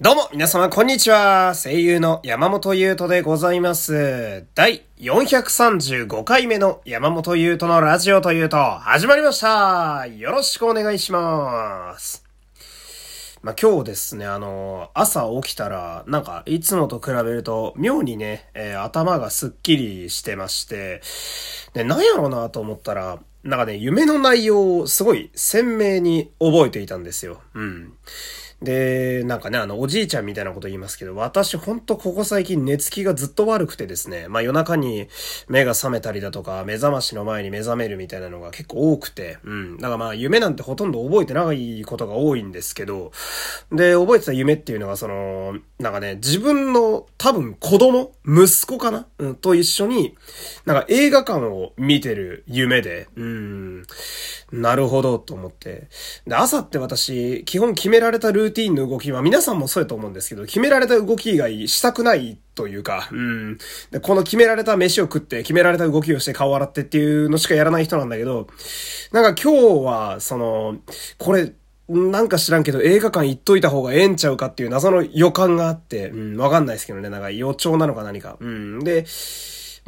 どうも、皆様、こんにちは。声優の山本優斗でございます。第435回目の山本優斗のラジオというと、始まりました。よろしくお願いします。まあ、今日ですね、あの、朝起きたら、なんか、いつもと比べると、妙にね、えー頭がすっきりしてまして、で、なんやろうなと思ったら、なんかね、夢の内容をすごい鮮明に覚えていたんですよ。うん。で、なんかね、あの、おじいちゃんみたいなこと言いますけど、私ほんとここ最近寝つきがずっと悪くてですね、まあ夜中に目が覚めたりだとか、目覚ましの前に目覚めるみたいなのが結構多くて、うん。だからまあ夢なんてほとんど覚えてないことが多いんですけど、で、覚えてた夢っていうのがその、なんかね、自分の多分子供息子かなうん、と一緒に、なんか映画館を見てる夢で、うん、なるほどと思って。で、朝って私、基本決められたルーティンの動きは、皆さんもそうやと思うんですけど、決められた動き以外したくないというか、うん。で、この決められた飯を食って、決められた動きをして顔洗ってっていうのしかやらない人なんだけど、なんか今日は、その、これ、なんか知らんけど映画館行っといた方がええんちゃうかっていう謎の予感があって、うん、わかんないですけどね、なんか予兆なのか何か。うん。で、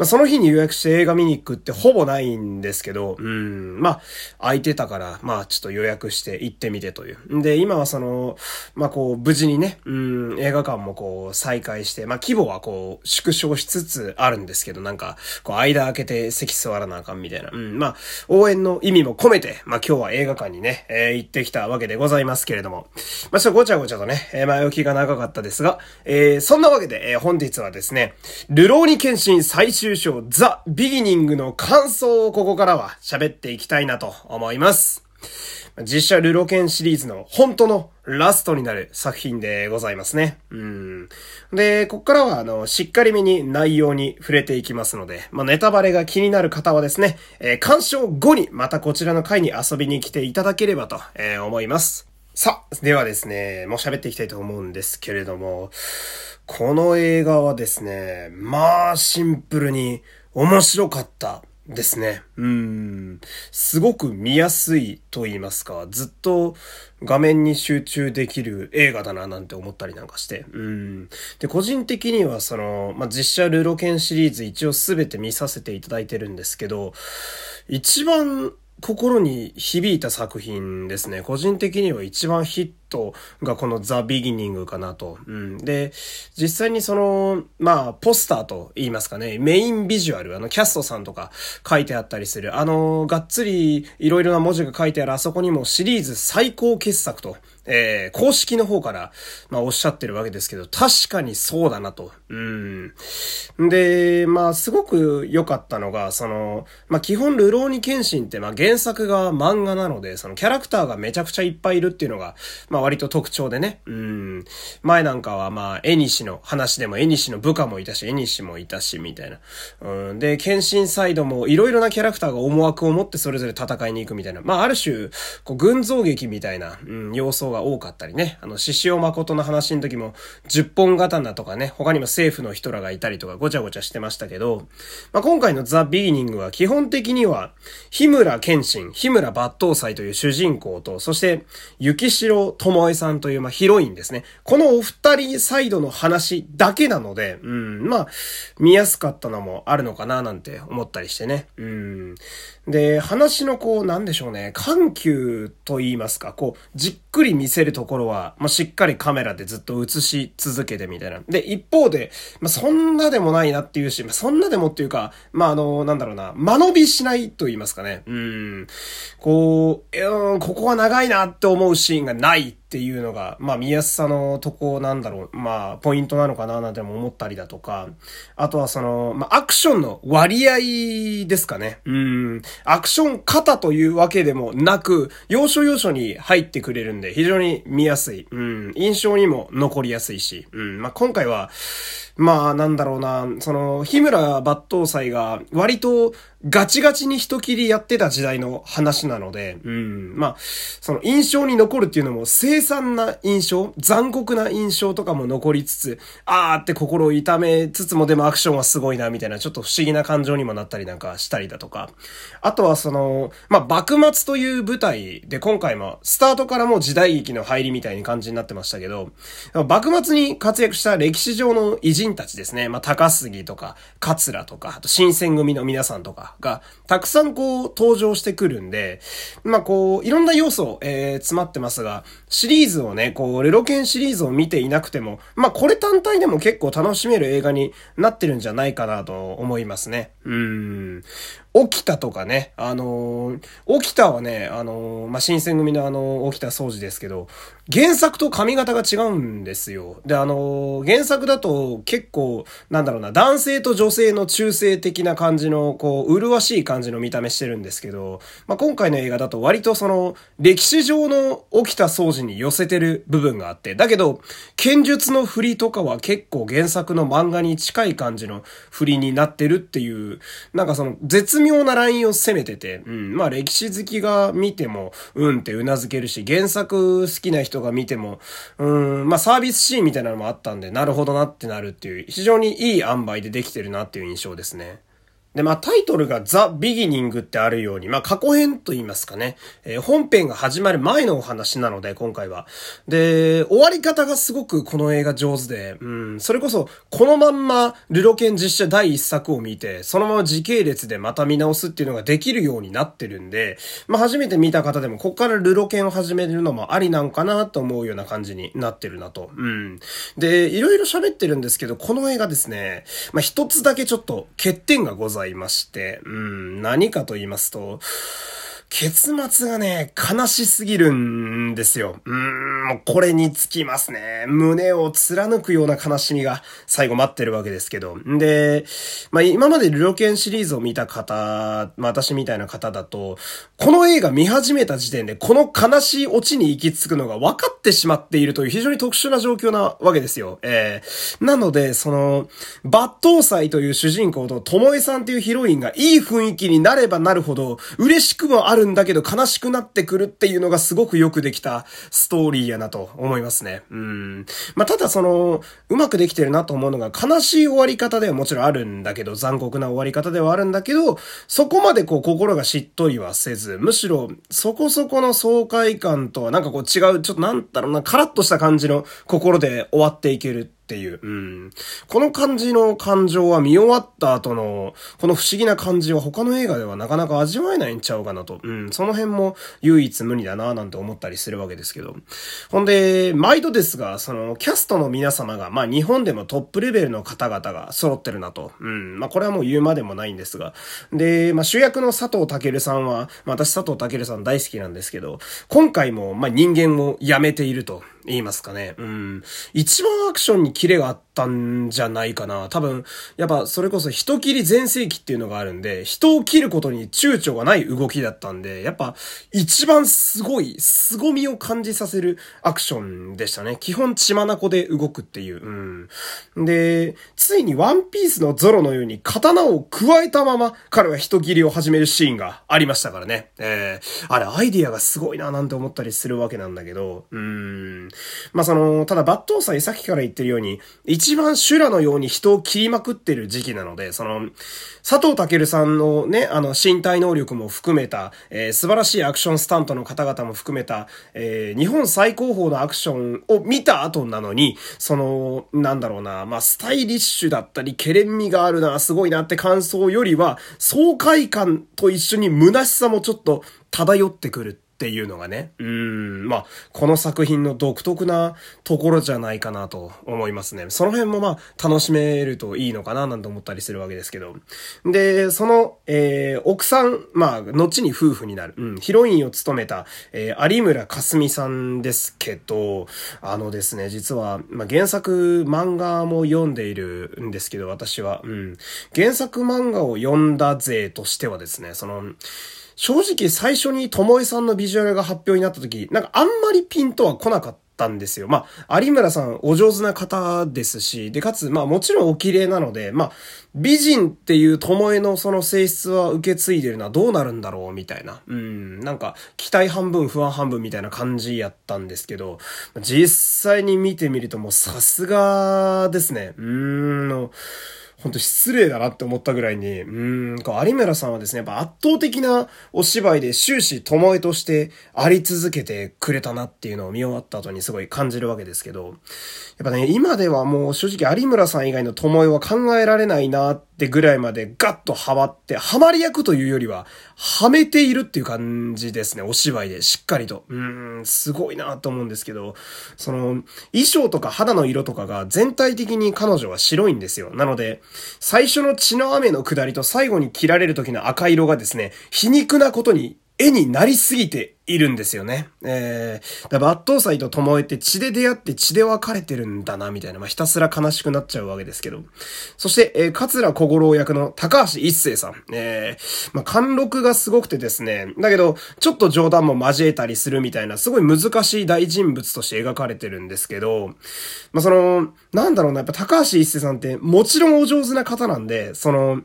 まあ、その日に予約して映画見に行くってほぼないんですけど、うん、まあ、空いてたから、まあ、ちょっと予約して行ってみてという。で、今はその、まあ、こう、無事にね、うん、映画館もこう、再開して、まあ、規模はこう、縮小しつつあるんですけど、なんか、こう、間開けて席座らなあかんみたいな。うん、まあ、応援の意味も込めて、まあ、今日は映画館にね、えー行ってきたわけでございますけれども、まあ、ちょっとごちゃごちゃとね、えー前置きが長かったですが、えーそんなわけで、えー本日はですね、ルローニケンシン最終章ザ・ビギニングの感想をここからは喋っていきたいなと思います。実写ルロケンシリーズの本当のラストになる作品でございますね。うん。で、こっからは、あの、しっかりめに内容に触れていきますので、まあ、ネタバレが気になる方はですね、えー鑑賞後にまたこちらの回に遊びに来ていただければと、えー思います。さあ、ではですね、もう喋っていきたいと思うんですけれども、この映画はですね、まあ、シンプルに面白かったですね。うん。すごく見やすいと言いますか、ずっと画面に集中できる映画だななんて思ったりなんかして。うん。で、個人的にはその、まあ、実写ルロケンシリーズ一応すべて見させていただいてるんですけど、一番心に響いた作品ですね。個人的には一番ヒットがこのザ・ビギニングかなと。うん。で、実際にその、まあ、ポスターと言いますかね、メインビジュアル、あの、キャストさんとか書いてあったりする、あの、がっつりいろいろな文字が書いてあるあそこにもシリーズ最高傑作と、えー、公式の方から、まあ、おっしゃってるわけですけど、確かにそうだなと。うん。で、まあ、すごく良かったのが、その、まあ、基本、ルローニケンシンって、まあ、原作が漫画なので、そのキャラクターがめちゃくちゃいっぱいいるっていうのが、まあ、割と特徴でね。うん。前なんかは、まあ、エニシの話でも、エニシの部下もいたし、エニシもいたし、みたいな。うん。で、ケンシンサイドも、いろいろなキャラクターが思惑を持ってそれぞれ戦いに行くみたいな。まあ、ある種、こう、群像劇みたいな、うん、要素が多かったりね。あの、獅子王誠の話の時も、10本刀とかね、他にも政府の人らがいたりとか、ごちゃごちゃしてましたけど、まあ、今回のザ・ビギニングは基本的には、日村謙信、日村抜刀斎という主人公と、そして、雪城智恵さんという、まあ、ヒロインですね。このお二人サイドの話だけなので、うん、まあ、見やすかったのもあるのかななんて思ったりしてね。うん。で、話のこう、なんでしょうね、緩急と言いますか、こう、じっくり見せるところは、まあ、しっかりカメラでずっと映し続けてみたいな。で、一方で、まあ、そんなでもないなっていうし、まあ、そんなでもっていうか、まあ、あの、なんだろうな、間延びしないと言いますかね。うん。こう、うん、ここは長いなって思うシーンがないっていうのが、まあ見やすさのとこなんだろう、まあポイントなのかななんても思ったりだとか、あとはその、まあアクションの割合ですかね。うん。アクション型というわけでもなく、要所要所に入ってくれるんで非常に見やすい。うん。印象にも残りやすいし。うん。まあ今回は、まあなんだろうな、その、日村抜刀斎が割とガチガチに人切りやってた時代の話なので、うん、まあ、その印象に残るっていうのも凄惨な印象、残酷な印象とかも残りつつ、あーって心を痛めつつもでもアクションはすごいな、みたいなちょっと不思議な感情にもなったりなんかしたりだとか、あとはその、まあ、幕末という舞台で今回もスタートからも時代劇の入りみたいに感じになってましたけど、幕末に活躍した歴史上の偉人たちですね、まあ、高杉とか、桂とか、あと新選組の皆さんとか、が、たくさんこう、登場してくるんで、まあこう、いろんな要素、えー、詰まってますが、シリーズをね、こう、レロケンシリーズを見ていなくても、まあこれ単体でも結構楽しめる映画になってるんじゃないかなと思いますね。うん。起きたとかね、あのー、起きたはね、あのー、まあ、新選組のあの、起きた掃除ですけど、原作と髪型が違うんですよ。で、あのー、原作だと結構、なんだろうな、男性と女性の中性的な感じの、こう、麗しい感じの見た目してるんですけど、まあ、今回の映画だと割とその、歴史上の起きた掃除に寄せてる部分があって、だけど、剣術の振りとかは結構原作の漫画に近い感じの振りになってるっていう、なんかその、絶妙なラインを攻めてて、うん、まあ歴史好きが見ても、うんって頷けるし、原作好きな人が見ても、うん、まあサービスシーンみたいなのもあったんで、なるほどなってなるっていう、非常にいい塩梅でできてるなっていう印象ですね。で、まあタイトルがザ・ビギニングってあるように、まあ過去編と言いますかね。えー、本編が始まる前のお話なので、今回は。で、終わり方がすごくこの映画上手で、うん、それこそ、このまんま、ルロケン実写第一作を見て、そのまま時系列でまた見直すっていうのができるようになってるんで、まあ初めて見た方でも、こっからルロケンを始めるのもありなんかなと思うような感じになってるなと。うん。で、いろいろ喋ってるんですけど、この映画ですね、まあ一つだけちょっと欠点がございます。ざいまして、うん、何かと言いますと、結末がね、悲しすぎるんですよ。うーん、もうこれにつきますね。胸を貫くような悲しみが最後待ってるわけですけど。んで、まあ、今までルロケンシリーズを見た方、まあ、私みたいな方だと、この映画見始めた時点でこの悲しいオチに行き着くのが分かってしまっているという非常に特殊な状況なわけですよ。えー、なので、その、抜刀斎という主人公と、ともえさんというヒロインがいい雰囲気になればなるほど、嬉しくもあるんだけど悲しくなってくるっていうのがすごくよくできたストーリーやなと思いますね。うん。まあ、ただその、うまくできてるなと思うのが悲しい終わり方ではもちろんあるんだけど、残酷な終わり方ではあるんだけど、そこまでこう心がしっとりはせず、むしろそこそこの爽快感とはなんかこう違う、ちょっとなんだろうな、カラッとした感じの心で終わっていけるっていう、うん。この感じの感情は見終わった後の、この不思議な感じは他の映画ではなかなか味わえないんちゃうかなと。うん。その辺も唯一無二だななんて思ったりするわけですけど。ほんで、毎度ですが、その、キャストの皆様が、まあ日本でもトップレベルの方々が揃ってるなと。うん。まあこれはもう言うまでもないんですが。で、まあ主役の佐藤健さんは、まあ私佐藤健さん大好きなんですけど、今回も、まあ人間を辞めていると。言いますかね。うん。一番アクションにキレがあったんじゃないかな。多分、やっぱそれこそ人切り全盛期っていうのがあるんで、人を切ることに躊躇がない動きだったんで、やっぱ一番すごい、凄みを感じさせるアクションでしたね。基本血眼で動くっていう。うん。で、ついにワンピースのゾロのように刀を加えたまま彼は人切りを始めるシーンがありましたからね。えー、あれアイディアがすごいななんて思ったりするわけなんだけど、うん。まあその、ただ抜刀斎さっきから言ってるように、一番修羅のように人を切りまくってる時期なので、その、佐藤健さんのね、あの、身体能力も含めた、えー、素晴らしいアクションスタントの方々も含めた、えー、日本最高峰のアクションを見た後なのに、その、なんだろうな、まあ、スタイリッシュだったり、ケレン味があるな、すごいなって感想よりは、爽快感と一緒に虚しさもちょっと漂ってくるっていうのがね、うん、まあ、この作品の独特なところじゃないかなと思いますね。その辺もまあ、楽しめるといいのかななんて思ったりするわけですけど。で、その、えー、奥さん、まあ、後に夫婦になる、うん、ヒロインを務めた、えー、有村かすみさんですけど、あのですね、実は、まあ、原作漫画も読んでいるんですけど、私は、うん、原作漫画を読んだ勢としてはですね、その、正直最初にともえさんのビジュアルが発表になった時、なんかあんまりピンとは来なかったんですよ。まあ、有村さんお上手な方ですし、で、かつ、まあもちろんお綺麗なので、まあ、美人っていう巴のその性質は受け継いでるのはどうなるんだろうみたいな。うん、なんか、期待半分不安半分みたいな感じやったんですけど、実際に見てみるともうさすがですね。うーん、本当失礼だなって思ったぐらいに、うん、有村さんはですね、やっぱ圧倒的なお芝居で終始巴としてあり続けてくれたなっていうのを見終わった後にすごい感じるわけですけど、やっぱね、今ではもう正直有村さん以外の巴は考えられないなってってぐらいまでガッとハマって、ハマり役というよりは、はめているっていう感じですね、お芝居でしっかりと。うん、すごいなと思うんですけど、その、衣装とか肌の色とかが全体的に彼女は白いんですよ。なので、最初の血の雨の下りと最後に切られる時の赤色がですね、皮肉なことに絵になりすぎているんですよね。えー、だから抜刀斎と巴って血で出会って血で別れてるんだな、みたいな、まあ、ひたすら悲しくなっちゃうわけですけど。そして、えー、桂小五郎役の高橋一生さん。えー、まあ、貫禄がすごくてですね、だけど、ちょっと冗談も交えたりするみたいな、すごい難しい大人物として描かれてるんですけど、まあ、その、なんだろうな、やっぱ高橋一生さんって、もちろんお上手な方なんで、その、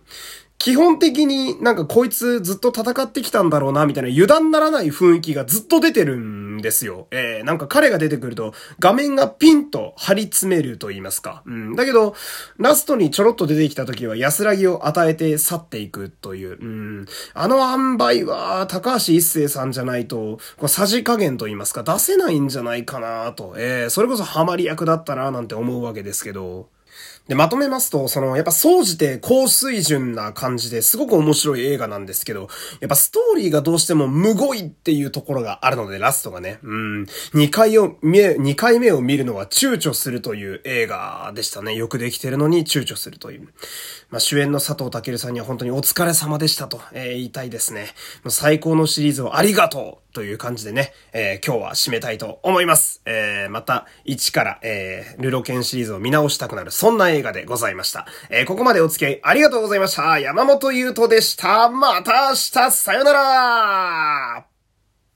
基本的になんかこいつずっと戦ってきたんだろうな、みたいな油断ならない雰囲気がずっと出てるんですよ。えー、なんか彼が出てくると画面がピンと張り詰めると言いますか。うん。だけど、ラストにちょろっと出てきた時は安らぎを与えて去っていくという。うん。あの塩梅は高橋一生さんじゃないと、こうさじ加減と言いますか、出せないんじゃないかなと。えー、それこそハマり役だったななんて思うわけですけど。で、まとめますと、その、やっぱ総じて高水準な感じですごく面白い映画なんですけど、やっぱストーリーがどうしても無語いっていうところがあるので、ラストがね、うん、二回を、見、二回目を見るのは躊躇するという映画でしたね。よくできてるのに躊躇するという。まあ、主演の佐藤健さんには本当にお疲れ様でしたと、えー、言いたいですね。最高のシリーズをありがとうという感じでね、えー、今日は締めたいと思います。えー、また、1から、えー、ルロケンシリーズを見直したくなる、そんな映画でございました。えー、ここまでお付き合いありがとうございました。山本優斗でした。また明日、さよなら